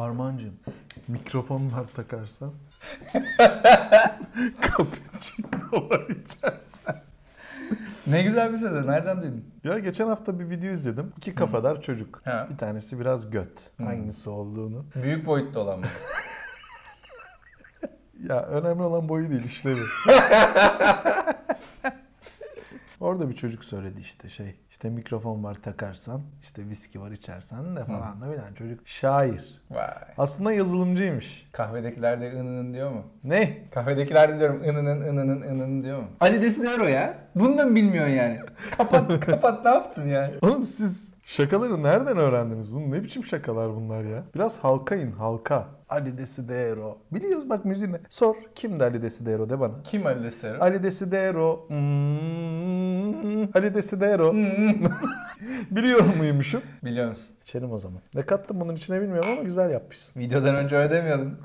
Armancığım mikrofon var takarsan. Cappuccino var içersen. Ne güzel bir söz. Nereden duydun? Ya geçen hafta bir video izledim. İki kafadar çocuk. Ha. Bir tanesi biraz göt. Hı. Hangisi olduğunu. Büyük boyutta olan mı? Ya önemli olan boyu değil işlevi. Orada bir çocuk söyledi işte şey. işte mikrofon var takarsan, işte viski var içersen de falan da bilen çocuk şair. Vay. Aslında yazılımcıymış. Kahvedekiler de ınının diyor mu? Ne? Kahvedekiler de diyorum ınının ınının ınının diyor mu? Ali Desinero ya. Bunu da mı bilmiyorsun yani? Kapat kapat ne yaptın yani? Oğlum siz şakaları nereden öğrendiniz? Bu ne biçim şakalar bunlar ya? Biraz halka in halka. Ali Desidero. Biliyoruz bak müziğini. Sor. Kimdi Ali Desidero de bana. Kim Ali Desinero? Ali Desidero. Hmm, Ali Desidero. Biliyor muymuşum? Biliyor musun? İçelim o zaman. Ne kattım bunun içine bilmiyorum ama güzel yapmışsın. Videodan önce öyle demiyordun.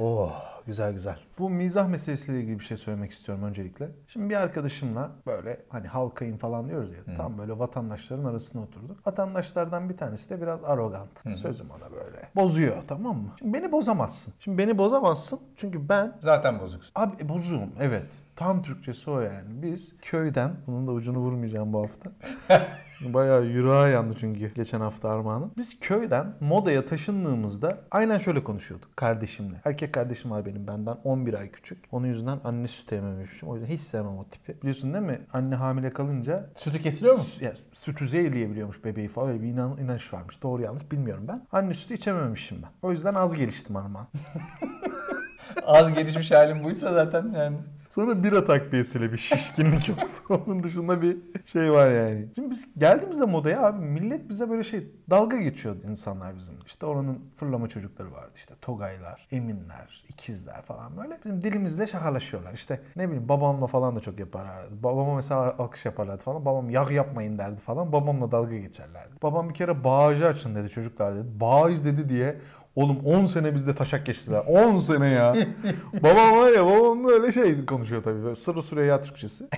Oh güzel güzel. Bu mizah meselesiyle ilgili bir şey söylemek istiyorum öncelikle. Şimdi bir arkadaşımla böyle hani halkayım falan diyoruz ya. Tam böyle vatandaşların arasına oturduk. Vatandaşlardan bir tanesi de biraz arrogant. Sözüm ona böyle. Bozuyor tamam mı? Şimdi beni bozamazsın. Şimdi beni bozamazsın çünkü ben Zaten bozuksun. Abi e, bozuğum evet. Tam Türkçesi o yani. Biz köyden, bunun da ucunu vurmayacağım bu hafta. Bayağı yüreğe yandı çünkü geçen hafta Armağan'ın. Biz köyden modaya taşındığımızda aynen şöyle konuşuyorduk kardeşimle. Erkek kardeşim var benim benden 11 ay küçük. Onun yüzünden anne sütü ememişim. O yüzden hiç sevmem o tipi. Biliyorsun değil mi? Anne hamile kalınca Sütü kesiliyor mu? ya, sütü zehirleyebiliyormuş bebeği falan. Öyle bir inan, inanış varmış. Doğru yanlış bilmiyorum ben. Anne sütü içememişim ben. O yüzden az geliştim Armağan. Az gelişmiş halim buysa zaten yani. Sonra bira takviyesiyle bir şişkinlik oldu. Onun dışında bir şey var yani. Şimdi biz geldiğimizde modaya abi millet bize böyle şey dalga geçiyordu insanlar bizim. İşte oranın fırlama çocukları vardı işte Togaylar, Eminler, ikizler falan böyle. Bizim dilimizde şakalaşıyorlar. İşte ne bileyim babamla falan da çok yaparlardı. Babama mesela alkış yaparlardı falan. Babam yağ yapmayın derdi falan. Babamla dalga geçerlerdi. Babam bir kere bağcı açın dedi çocuklar dedi. Bağcı dedi diye Oğlum 10 sene bizde taşak geçtiler. 10 sene ya. babam var ya babam böyle şey konuşuyor tabii. Böyle sırrı Süreyya Türkçesi.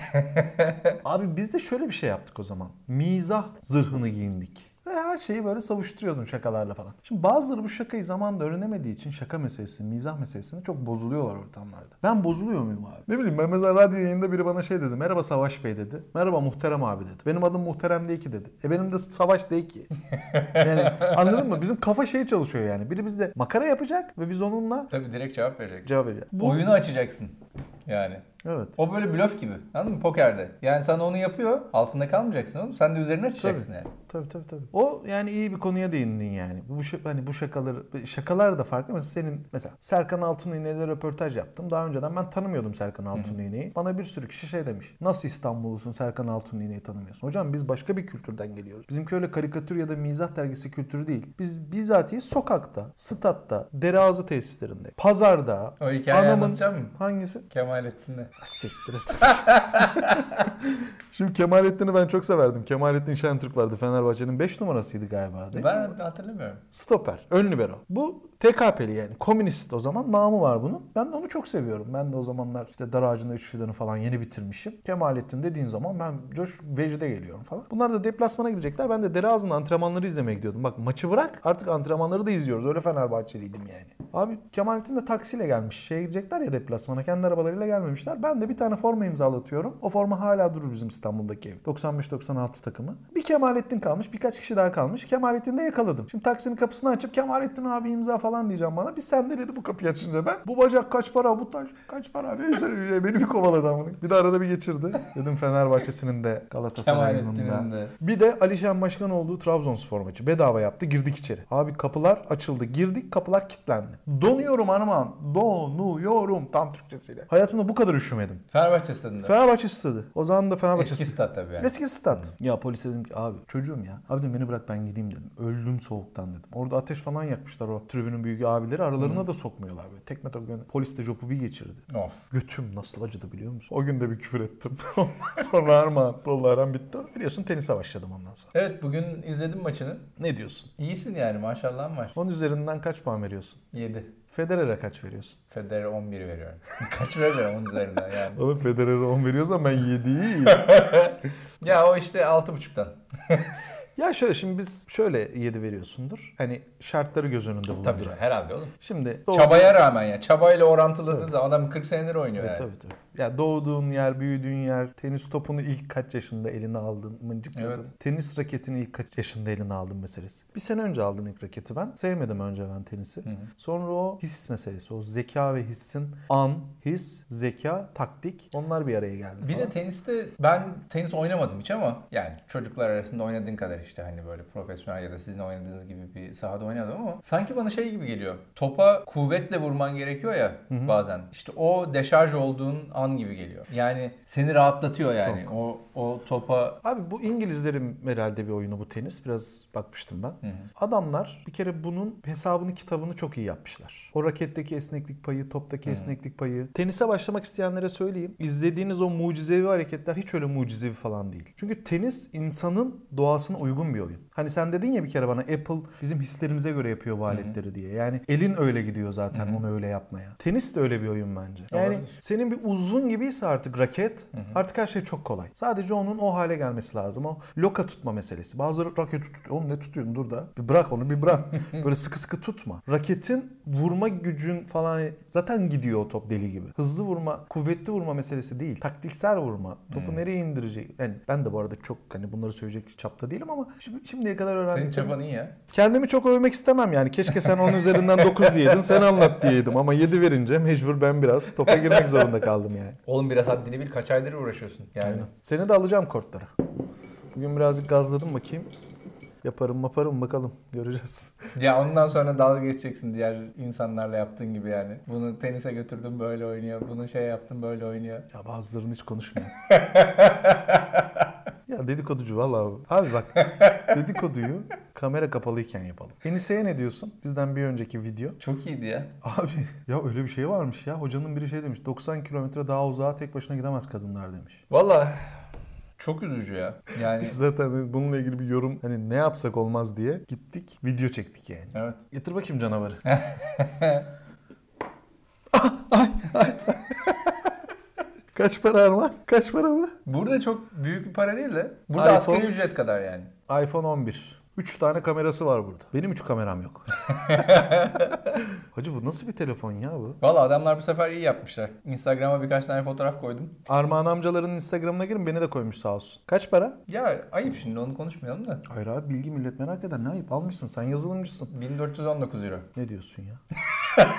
Abi biz de şöyle bir şey yaptık o zaman. Mizah zırhını giyindik. Ve her şeyi böyle savuşturuyordun şakalarla falan. Şimdi bazıları bu şakayı zamanında öğrenemediği için şaka meselesini, mizah meselesini çok bozuluyorlar ortamlarda. Ben bozuluyor muyum abi? Ne bileyim ben mesela radyo yayında biri bana şey dedi. Merhaba Savaş Bey dedi. Merhaba Muhterem abi dedi. Benim adım Muhterem değil ki dedi. E benim de Savaş değil ki. Yani anladın mı? Bizim kafa şey çalışıyor yani. Biri bizde makara yapacak ve biz onunla Tabii direkt cevap vereceksin. cevap vereceğiz. Bu, Oyunu açacaksın. Yani. evet. O böyle blöf gibi. Anladın mı? Pokerde. Yani sana onu yapıyor. Altında kalmayacaksın oğlum. Sen de üzerine açacaksın yani. Tabii tabii tabii. O yani iyi bir konuya değindin yani. Bu hani bu şakaları şakalar da farklı. Mesela senin mesela Serkan Altun'iğne ile röportaj yaptım. Daha önceden ben tanımıyordum Serkan Altun'iğne'yi. Bana bir sürü kişi şey demiş. Nasıl İstanbullusun Serkan Altun'iğne'yi tanımıyorsun? Hocam biz başka bir kültürden geliyoruz. Bizimki öyle karikatür ya da mizah dergisi kültürü değil. Biz bizatihi sokakta, statta, dereazı tesislerinde, pazarda, O hikayeyi Anamın- anlatacak mısın? hangisi? Kemalettin'le. Ah, Siktir et. Şimdi Kemalettin'i ben çok severdim. Kemalettin Şentürk vardı Fenerbahçe'nin 5 numarasıydı galiba değil mi? Ben hatırlamıyorum. Stoper, ön libero. Bu TKP'li yani. Komünist o zaman namı var bunun. Ben de onu çok seviyorum. Ben de o zamanlar işte dar ağacında 3 fidanı falan yeni bitirmişim. Kemalettin dediğin zaman ben coş vecde geliyorum falan. Bunlar da deplasmana gidecekler. Ben de dere ağzında antrenmanları izlemeye gidiyordum. Bak maçı bırak artık antrenmanları da izliyoruz. Öyle Fenerbahçeliydim yani. Abi Kemalettin de taksiyle gelmiş. Şeye gidecekler ya deplasmana. Kendi arabalarıyla gelmemişler. Ben de bir tane forma imzalatıyorum. O forma hala durur bizim İstanbul'daki ev. 95-96 takımı. Bir Kemalettin kalmış. Birkaç kişi daha kalmış. Kemalettin'i de yakaladım. Şimdi taksinin kapısını açıp Kemalettin abi imza falan diyeceğim bana. Bir sen de dedi bu kapıyı açınca ben. Bu bacak kaç para? Bu taş kaç para? Beni, bir kovaladı amına. Bir de arada bir geçirdi. Dedim Fenerbahçe'sinin de Galatasaray'ın da. Bir de Alişan Başkan olduğu Trabzonspor maçı. Bedava yaptı. Girdik içeri. Abi kapılar açıldı. Girdik kapılar kilitlendi. Donuyorum hanıman. Donuyorum. Tam Türkçesiyle. Hayatımda bu kadar üşümedim. Fenerbahçe stadında. Fenerbahçe stadı. O zaman da Fenerbahçe Eski stat tabii yani. Eski stat. Ya polis dedim ki abi çocuğum ya. Abi dedim beni bırak ben gideyim dedim. Öldüm soğuktan dedim. Orada ateş falan yakmışlar o tribünün büyük abileri. Aralarına da sokmuyorlar böyle. Tekme tokat. Polis de jopu bir geçirdi. Of. Götüm nasıl acıdı biliyor musun? O gün de bir küfür ettim. Sonra Armağan. Aram bitti. Biliyorsun tenise başladım ondan sonra. Evet bugün izledim maçını. Ne diyorsun? İyisin yani maşallahın var. Onun üzerinden kaç puan veriyorsun? 7. Federer'e kaç veriyorsun? Federer 11 veriyorum. Kaç veriyorum onun üzerinden yani. Oğlum Federer'e 10 veriyorsan ben 7'yi ya o işte 6.5'tan. Ya şöyle şimdi biz şöyle 7 veriyorsundur. Hani şartları göz önünde Tabii bulundur. canım, herhalde oğlum. Şimdi doğ- Çabaya rağmen ya. Çabayla orantıladığın Tabii. zaman adam 40 senedir oynuyor Evet, yani. tabii tabii. Ya doğduğun yer, büyüdüğün yer, tenis topunu ilk kaç yaşında eline aldın, mıncıkladın. Evet. Tenis raketini ilk kaç yaşında eline aldın meselesi. Bir sene önce aldım ilk raketi ben. Sevmedim önce ben tenisi. Hı hı. Sonra o his meselesi, o zeka ve hissin an, his, zeka, taktik onlar bir araya geldi. Bir de falan. teniste ben tenis oynamadım hiç ama yani çocuklar arasında oynadığın kadar işte hani böyle profesyonel ya da sizin oynadığınız gibi bir sahada oynadım ama sanki bana şey gibi geliyor. Topa kuvvetle vurman gerekiyor ya bazen. İşte o deşarj olduğun an gibi geliyor. Yani seni rahatlatıyor yani. O o topa Abi bu İngilizlerin herhalde bir oyunu bu tenis. Biraz bakmıştım ben. Hı hı. Adamlar bir kere bunun hesabını kitabını çok iyi yapmışlar. O raketteki esneklik payı, toptaki esneklik payı. Tenise başlamak isteyenlere söyleyeyim. İzlediğiniz o mucizevi hareketler hiç öyle mucizevi falan değil. Çünkü tenis insanın doğasına uygun bir oyun. Hani sen dedin ya bir kere bana Apple bizim hislerimize göre yapıyor bu aletleri diye. Yani elin öyle gidiyor zaten onu öyle yapmaya. Tenis de öyle bir oyun bence. Yani Olabilir. senin bir uzun gibiyse artık raket artık her şey çok kolay. Sadece onun o hale gelmesi lazım. O loka tutma meselesi. Bazıları raket tut. Oğlum ne tutuyorsun dur da. Bir bırak onu bir bırak. Böyle sıkı sıkı tutma. Raketin vurma gücün falan zaten gidiyor o top deli gibi. Hızlı vurma, kuvvetli vurma meselesi değil. Taktiksel vurma. Topu nereye indirecek? Yani ben de bu arada çok hani bunları söyleyecek çapta değilim ama şimdi, şimdiye kadar senin öğrendim. çaban iyi ya. Kendimi çok övmek istemem yani. Keşke sen 10 üzerinden 9 diyeydin. Sen anlat diyeydim ama 7 verince mecbur ben biraz topa girmek zorunda kaldım yani. Oğlum biraz haddini bil kaç aydır uğraşıyorsun. Yani Aynen. Seni de alacağım kortlara. Bugün birazcık gazladım bakayım. Yaparım maparım bakalım. Göreceğiz. Ya ondan sonra dalga geçeceksin diğer insanlarla yaptığın gibi yani. Bunu tenise götürdüm böyle oynuyor. Bunu şey yaptım böyle oynuyor. Ya bazılarını hiç konuşmuyor. dedikoducu valla abi. Abi bak dedikoduyu kamera kapalıyken yapalım. Enise'ye ne diyorsun? Bizden bir önceki video. Çok iyiydi ya. Abi ya öyle bir şey varmış ya. Hocanın biri şey demiş. 90 kilometre daha uzağa tek başına gidemez kadınlar demiş. Valla çok üzücü ya. Yani Biz zaten bununla ilgili bir yorum hani ne yapsak olmaz diye gittik video çektik yani. evet. Getir bakayım canavarı. Kaç para Arman? Kaç para mı? Burada çok büyük bir para değil de burada iPhone. asgari ücret kadar yani. iPhone 11. 3 tane kamerası var burada. Benim 3 kameram yok. Hacı bu nasıl bir telefon ya bu? Valla adamlar bu sefer iyi yapmışlar. Instagram'a birkaç tane fotoğraf koydum. Armağan amcaların Instagram'ına girin beni de koymuş sağ olsun. Kaç para? Ya ayıp şimdi onu konuşmayalım da. Hayır abi bilgi millet merak eder. Ne ayıp almışsın sen yazılımcısın. 1419 euro. Ne diyorsun ya?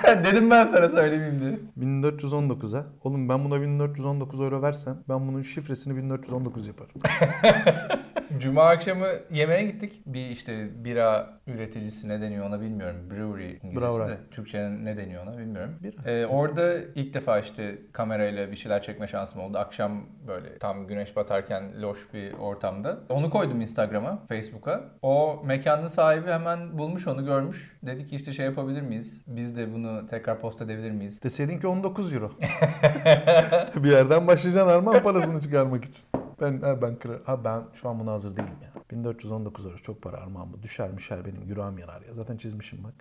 Dedim ben sana söylemeyeyim diye. 1419'a. Oğlum ben buna 1419 euro versem ben bunun şifresini 1419 yaparım. Cuma akşamı yemeğe gittik. Bir işte bira üreticisi ne deniyor ona bilmiyorum. Brewery İngilizcesi Brewery. de. Türkçe'nin ne deniyor ona bilmiyorum. Bira. Ee, orada ilk defa işte kamerayla bir şeyler çekme şansım oldu. Akşam böyle tam güneş batarken loş bir ortamda. Onu koydum Instagram'a, Facebook'a. O mekanın sahibi hemen bulmuş onu görmüş. Dedi ki işte şey yapabilir miyiz? Biz de bunu tekrar post edebilir miyiz? Deseydin ki 19 euro. bir yerden başlayacaksın Armağan parasını çıkarmak için. Ben ha, ben kırar. Ha ben şu an buna hazır değilim ya. 1419 euro çok para Armağan bu. Düşer müşer benim yüreğim yanar ya. Zaten çizmişim bak.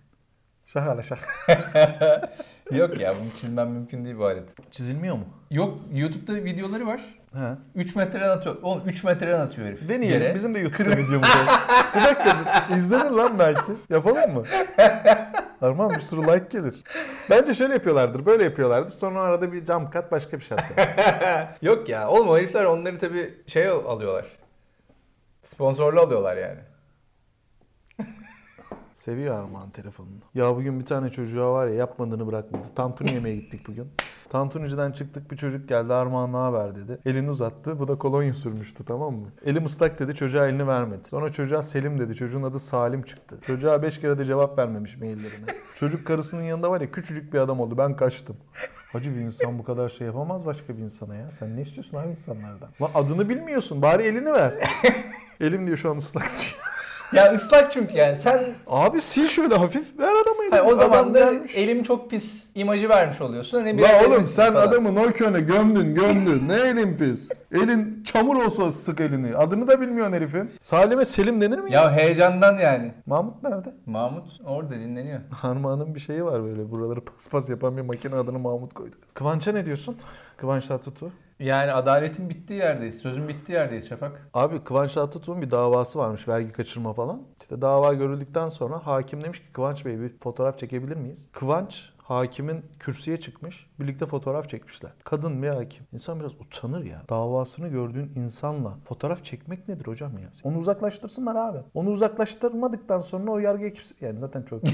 Şaka la şaka. Yok ya bunu çizmem mümkün değil bu alet. Çizilmiyor mu? Yok YouTube'da videoları var. He. 3 metreden atıyor. Oğlum 3 metreden atıyor herif. Deneyelim. Yere. Bizim de YouTube'da videomuz var. Bir dakika izlenir lan belki. Yapalım mı? Armağan bir sürü like gelir. Bence şöyle yapıyorlardır. Böyle yapıyorlardır. Sonra arada bir cam kat başka bir şey atıyor. Yok ya. Oğlum o herifler onları tabii şey alıyorlar. Sponsorlu alıyorlar yani. Seviyor Armağan telefonunu. Ya bugün bir tane çocuğa var ya yapmadığını bırakmadı. Tantuni yemeye gittik bugün. Tantunici'den çıktık bir çocuk geldi Armağan ne haber dedi. Elini uzattı bu da kolonya sürmüştü tamam mı? Elim ıslak dedi çocuğa elini vermedi. Sonra çocuğa Selim dedi çocuğun adı Salim çıktı. Çocuğa 5 kere de cevap vermemiş maillerine. Çocuk karısının yanında var ya küçücük bir adam oldu ben kaçtım. Hacı bir insan bu kadar şey yapamaz başka bir insana ya. Sen ne istiyorsun abi insanlardan? Lan adını bilmiyorsun bari elini ver. Elim diyor şu an ıslak diyor. Ya ıslak çünkü yani. Sen Abi sil şöyle hafif ver adamı elini. Hayır, o zaman Adam da gelmiş. elim çok pis imajı vermiş oluyorsun. Hani La biraz oğlum sen falan. adamı Nokia'na gömdün gömdün. ne elin pis? Elin çamur olsa sık elini. Adını da bilmiyorsun herifin. Salim'e Selim denir mi ya? Ya heyecandan yani. Mahmut nerede? Mahmut orada dinleniyor. Harman'ın bir şeyi var böyle. Buraları paspas yapan bir makine adını Mahmut koydu. Kıvanç'a ne diyorsun? Kıvanç Tatlıtuğ. Yani adaletin bittiği yerdeyiz. Sözün bittiği yerdeyiz Şafak. Abi Kıvanç Tatlıtuğ'un bir davası varmış vergi kaçırma falan. İşte dava görüldükten sonra hakim demiş ki Kıvanç Bey bir fotoğraf çekebilir miyiz? Kıvanç hakimin kürsüye çıkmış. Birlikte fotoğraf çekmişler. Kadın ve hakim. İnsan biraz utanır ya. Davasını gördüğün insanla fotoğraf çekmek nedir hocam ya? Onu uzaklaştırsınlar abi. Onu uzaklaştırmadıktan sonra o yargıya kimse... Yani zaten çok...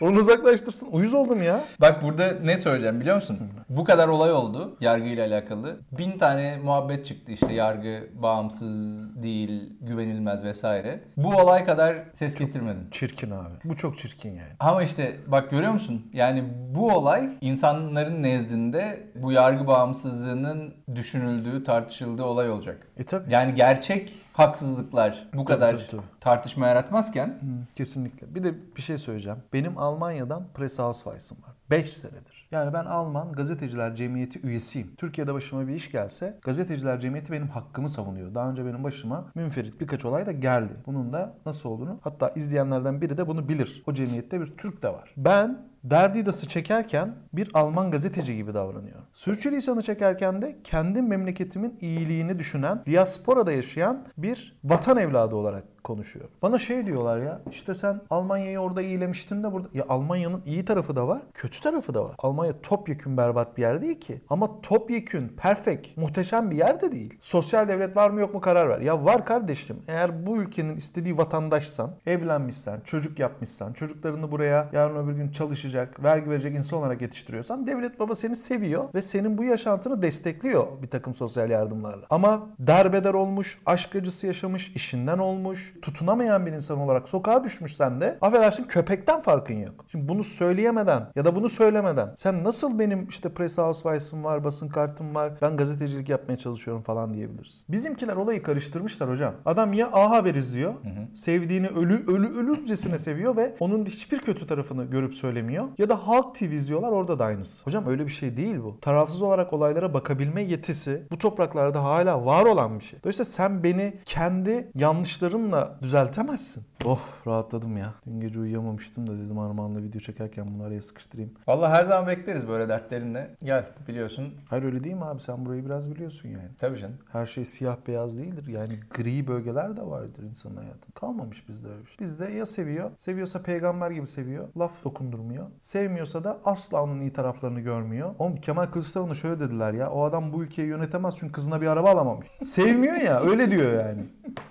Onu uzaklaştırsın. Uyuz oldum ya. Bak burada ne söyleyeceğim biliyor musun? Bu kadar olay oldu yargıyla alakalı. Bin tane muhabbet çıktı işte yargı bağımsız değil, güvenilmez vesaire. Bu olay kadar ses getirmedin. Çirkin abi. Bu çok çirkin yani. Ama işte bak görüyor musun? Yani bu olay insanların nezdinde bu yargı bağımsızlığının düşünüldüğü, tartışıldığı olay olacak. E tabii. Yani gerçek haksızlıklar bu kadar tabii, tabii. tartışma yaratmazken Hı, kesinlikle. Bir de bir şey söyleyeceğim. Benim Almanya'dan Press Housewife'ım var. 5 senedir. Yani ben Alman Gazeteciler Cemiyeti üyesiyim. Türkiye'de başıma bir iş gelse Gazeteciler Cemiyeti benim hakkımı savunuyor. Daha önce benim başıma münferit birkaç olay da geldi. Bunun da nasıl olduğunu hatta izleyenlerden biri de bunu bilir. O cemiyette bir Türk de var. Ben Derdidas'ı çekerken bir Alman gazeteci gibi davranıyor. Sürçülisan'ı çekerken de kendi memleketimin iyiliğini düşünen, diasporada yaşayan bir vatan evladı olarak konuşuyor. Bana şey diyorlar ya işte sen Almanya'yı orada iyilemiştin de burada. Ya Almanya'nın iyi tarafı da var, kötü tarafı da var. Almanya topyekün berbat bir yer değil ki. Ama topyekün, perfect, muhteşem bir yer de değil. Sosyal devlet var mı yok mu karar ver. Ya var kardeşim. Eğer bu ülkenin istediği vatandaşsan, evlenmişsen, çocuk yapmışsan, çocuklarını buraya yarın öbür gün çalışacak, vergi verecek insan olarak yetiştiriyorsan devlet baba seni seviyor ve senin bu yaşantını destekliyor bir takım sosyal yardımlarla. Ama derbeder olmuş, aşk acısı yaşamış, işinden olmuş, tutunamayan bir insan olarak sokağa düşmüşsen de affedersin köpekten farkın yok. Şimdi bunu söyleyemeden ya da bunu söylemeden sen nasıl benim işte press housewife'ım var, basın kartım var, ben gazetecilik yapmaya çalışıyorum falan diyebilirsin. Bizimkiler olayı karıştırmışlar hocam. Adam ya A Haber izliyor, sevdiğini ölü ölü ölürcesine seviyor ve onun hiçbir kötü tarafını görüp söylemiyor. Ya da Halk TV izliyorlar orada da aynısı. Hocam öyle bir şey değil bu. Tarafsız olarak olaylara bakabilme yetisi bu topraklarda hala var olan bir şey. Dolayısıyla sen beni kendi yanlışlarınla düzeltemezsin. Oh rahatladım ya. Dün gece uyuyamamıştım da dedim Armağan'la video çekerken bunu araya sıkıştırayım. Vallahi her zaman bekleriz böyle dertlerinle. Gel biliyorsun. Hayır öyle değil mi abi? Sen burayı biraz biliyorsun yani. Tabii canım. Her şey siyah beyaz değildir. Yani gri bölgeler de vardır insanın hayatında. Kalmamış bizde öyle bir şey. Bizde ya seviyor, seviyorsa peygamber gibi seviyor, laf dokundurmuyor. Sevmiyorsa da asla onun iyi taraflarını görmüyor. Oğlum Kemal Kılıçdaroğlu şöyle dediler ya, o adam bu ülkeyi yönetemez çünkü kızına bir araba alamamış. Sevmiyor ya, öyle diyor yani.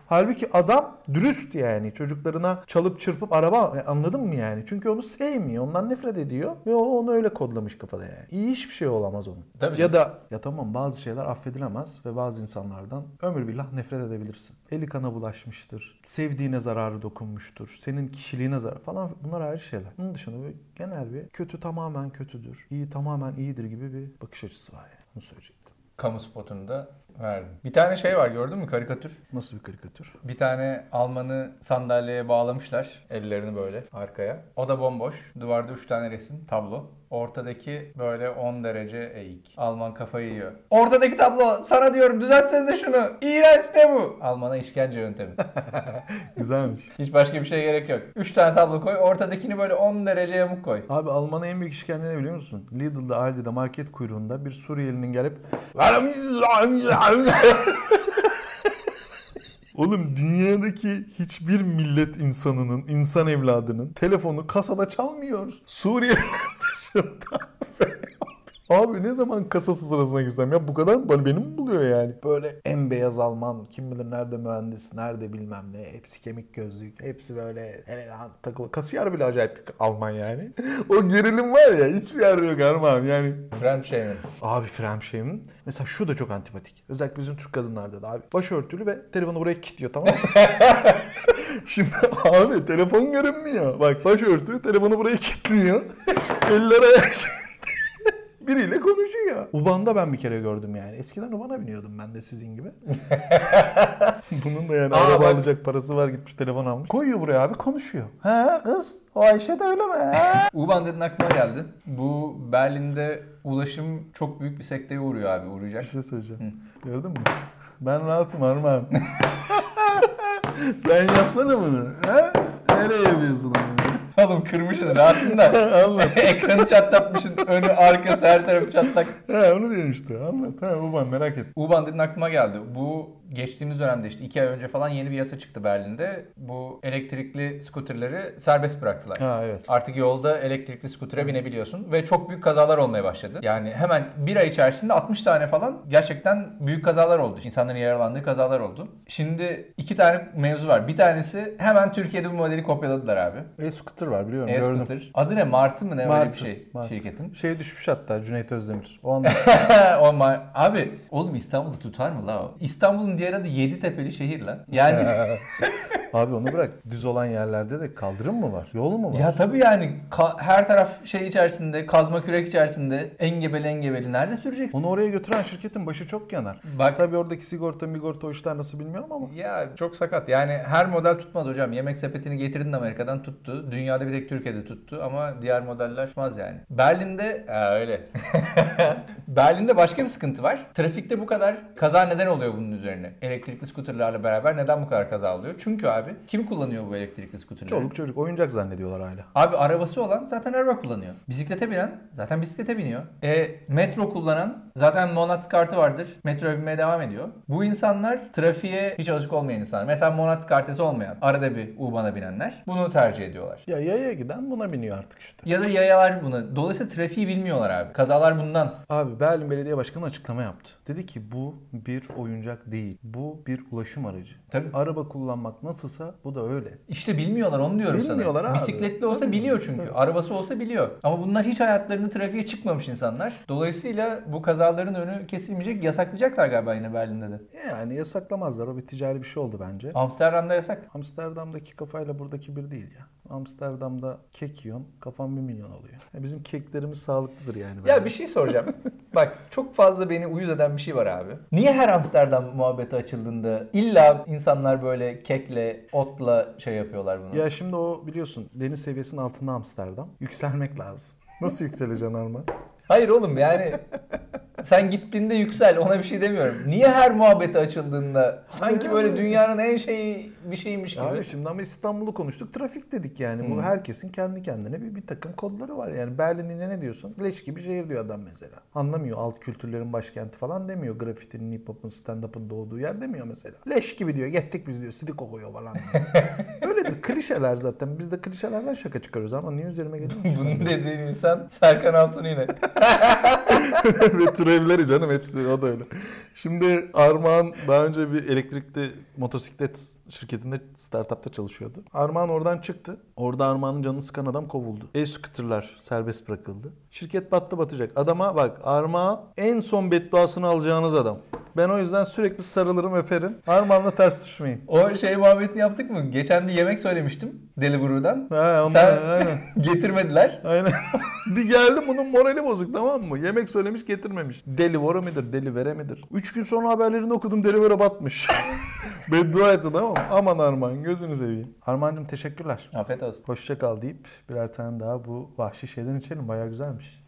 Halbuki adam dürüst yani. Çocuklarına çalıp çırpıp araba e, anladın mı yani? Çünkü onu sevmiyor. Ondan nefret ediyor. Ve o onu öyle kodlamış kafada yani. İyi hiçbir şey olamaz onun. Tabii ya da ya tamam bazı şeyler affedilemez ve bazı insanlardan ömür billah nefret edebilirsin. Eli kana bulaşmıştır. Sevdiğine zararı dokunmuştur. Senin kişiliğine zarar falan bunlar ayrı şeyler. Bunun dışında böyle genel bir kötü tamamen kötüdür. iyi tamamen iyidir gibi bir bakış açısı var yani. Bunu söyleyecektim. Kamu spotunu da verdim. Bir tane şey var gördün mü karikatür? Nasıl bir karikatür? Bir tane Alman'ı sandalyeye bağlamışlar. Ellerini böyle arkaya. O da bomboş. Duvarda 3 tane resim, tablo. Ortadaki böyle 10 derece eğik. Alman kafayı yiyor. Ortadaki tablo sana diyorum düzeltsenize şunu. İğrenç ne bu? Alman'a işkence yöntemi. Güzelmiş. Hiç başka bir şeye gerek yok. 3 tane tablo koy. Ortadakini böyle 10 derece yamuk koy. Abi Alman'a en büyük işkence ne biliyor musun? Lidl'da, Aldi'de market kuyruğunda bir Suriyelinin gelip Oğlum dünyadaki hiçbir millet insanının, insan evladının telefonu kasada çalmıyor. Suriye dışında. Abi ne zaman kasası sırasına girsem ya bu kadar mı bana benim mi buluyor yani? Böyle en beyaz Alman kim bilir nerede mühendis nerede bilmem ne hepsi kemik gözlük hepsi böyle hele takılı kasiyer bile acayip bir Alman yani. o gerilim var ya hiçbir yerde yok Armağan yani. Shaming. Abi Fremşehir'in mesela şu da çok antipatik. Özellikle bizim Türk kadınlarda da abi. Başörtülü ve telefonu buraya kilitliyor tamam mı? Şimdi abi telefon görünmüyor. Bak başörtü telefonu buraya kilitliyor. Eller ayak Biriyle konuşuyor. Uban'da ben bir kere gördüm yani. Eskiden Uban'a biniyordum ben de sizin gibi. Bunun da yani Aa, araba bak- alacak parası var gitmiş telefon almış. Koyuyor buraya abi konuşuyor. He kız o Ayşe de öyle mi? He? U-Bahn dedin aklıma geldi. Bu Berlin'de ulaşım çok büyük bir sekteye uğruyor abi uğrayacak. Bir şey söyleyeceğim. Gördün mü? Ben rahatım Armağan. Sen yapsana bunu. He? Nereye yapıyorsun onu? Oğlum kırmışsın rahatsın da. Allah. Ekranı çatlatmışsın. Önü arkası her tarafı çatlak. He onu diyorum işte. Anlat. Ha Uban merak et. U-Bahn dedin aklıma geldi. Bu geçtiğimiz dönemde işte iki ay önce falan yeni bir yasa çıktı Berlin'de. Bu elektrikli skuterleri serbest bıraktılar. Ha evet. Artık yolda elektrikli skutere binebiliyorsun ve çok büyük kazalar olmaya başladı. Yani hemen bir ay içerisinde 60 tane falan gerçekten büyük kazalar oldu. İnsanların yaralandığı kazalar oldu. Şimdi iki tane mevzu var. Bir tanesi hemen Türkiye'de bu modeli kopyaladılar abi. E-scooter var biliyorum. Gördüm. E-scooter. Adı ne? Martı mı ne öyle Martı, bir şey Martı. şirketin. Şey düşmüş hatta Cüneyt Özdemir. O anda o ma- abi oğlum İstanbul'da tutar mı la o? İstanbul'un diğer adı Yeditepe'li şehir lan. Yani Abi onu bırak. Düz olan yerlerde de kaldırım mı var? Yol mu var? ya tabii yani her taraf şey içerisinde, kazma kürek içerisinde engebeli engebeli nerede süreceksin? Onu oraya götüren şirketin başı çok yanar. Bak Tabii oradaki sigorta migorta o işler nasıl bilmiyorum ama. Ya çok sakat. Yani her model tutmaz hocam. Yemek sepetini getirdin Amerika'dan tuttu. Dünyada bir tek Türkiye'de tuttu ama diğer modeller tutmaz yani. Berlin'de ha, öyle. Berlin'de başka bir sıkıntı var. Trafikte bu kadar kaza neden oluyor bunun üzerine? Elektrikli skuterlarla beraber neden bu kadar kaza oluyor? Çünkü abi kim kullanıyor bu elektrikli skuterları? Çoluk çocuk oyuncak zannediyorlar hala. Abi arabası olan zaten araba kullanıyor. Bisiklete binen zaten bisiklete biniyor. E, metro kullanan zaten Monat kartı vardır. Metroya binmeye devam ediyor. Bu insanlar trafiğe hiç alışık olmayan insanlar. Mesela Monat kartesi olmayan arada bir U-Bahn'a binenler bunu tercih ediyorlar. Ya yaya giden buna biniyor artık işte. Ya da yayalar bunu. Dolayısıyla trafiği bilmiyorlar abi. Kazalar bundan. Abi Berlin Belediye Başkanı açıklama yaptı. Dedi ki bu bir oyuncak değil. Bu bir ulaşım aracı. Tabii. Araba kullanmak nasılsa bu da öyle. İşte bilmiyorlar onu diyorum Bilmiyorlar sana. abi. Bisikletli olsa Tabii, biliyor çünkü. tabii. Arabası olsa biliyor. Ama bunlar hiç hayatlarında trafiğe çıkmamış insanlar. Dolayısıyla bu kazaların önü kesilmeyecek. Yasaklayacaklar galiba yine Berlin'de de. Yani yasaklamazlar. O bir ticari bir şey oldu bence. Amsterdam'da yasak. Amsterdam'daki kafayla buradaki bir değil ya. Amsterdam'da kek yiyorsun, kafan bir milyon oluyor. Ya bizim keklerimiz sağlıklıdır yani. Ya bir şey soracağım. Bak çok fazla beni uyuz eden bir şey var abi. Niye her Amsterdam muhabbeti açıldığında illa insanlar böyle kekle, otla şey yapıyorlar bunu? Ya şimdi o biliyorsun deniz seviyesinin altında Amsterdam. Yükselmek lazım. Nasıl yükseleceksin Arma? Hayır oğlum yani sen gittiğinde yüksel ona bir şey demiyorum. Niye her muhabbeti açıldığında sanki böyle dünyanın en şeyi bir şeymiş gibi. Abi şimdi ama İstanbul'u konuştuk. Trafik dedik yani. Bu Hı. herkesin kendi kendine bir, bir takım kodları var. Yani Berlin'de ne diyorsun? Leş gibi şehir diyor adam mesela. Anlamıyor alt kültürlerin başkenti falan demiyor. Grafitinin, hip hop'un, stand-up'ın doğduğu yer demiyor mesela. Leş gibi diyor. Gittik biz diyor. Sidik kokuyor falan diyor. Öyledir. Klişeler zaten. Biz de klişelerden şaka çıkarıyoruz ama niye üzerime geliyor? Bunu dediğin insan Serkan Altun yine. Ve türevleri canım hepsi o da öyle. Şimdi Armağan daha önce bir elektrikli motosiklet şirketinde startupta çalışıyordu. Armağan oradan çıktı. Orada Armağan'ın canını sıkan adam kovuldu. E-scooter'lar serbest bırakıldı. Şirket battı batacak. Adama bak Armağan en son bedduasını alacağınız adam. Ben o yüzden sürekli sarılırım öperim. Armağan'la ters düşmeyin. O şey muhabbetini yaptık mı? Geçen bir yemek söylemiştim Deliveroo'dan. Ha, ondan, Sen- aynen. Getirmediler. Aynen. bir geldim bunun morali bozuk tamam mı? Yemek söylemiş getirmemiş. Delivera midir? Delivere midir? Üç gün sonra haberlerini okudum Delivera batmış. Beddua etti tamam mı? Aman Arman gözünü seveyim. Armancığım teşekkürler. Afiyet olsun. Hoşça kal deyip birer tane daha bu vahşi şeyden içelim. Baya güzelmiş.